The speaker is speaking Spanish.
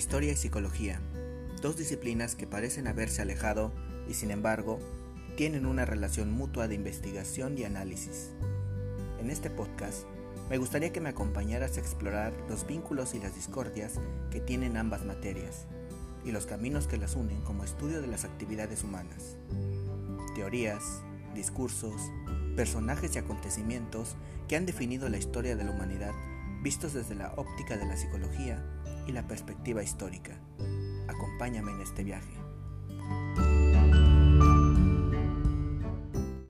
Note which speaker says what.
Speaker 1: Historia y psicología, dos disciplinas que parecen haberse alejado y sin embargo tienen una relación mutua de investigación y análisis. En este podcast me gustaría que me acompañaras a explorar los vínculos y las discordias que tienen ambas materias y los caminos que las unen como estudio de las actividades humanas. Teorías, discursos, personajes y acontecimientos que han definido la historia de la humanidad vistos desde la óptica de la psicología y la perspectiva histórica. Acompáñame en este viaje.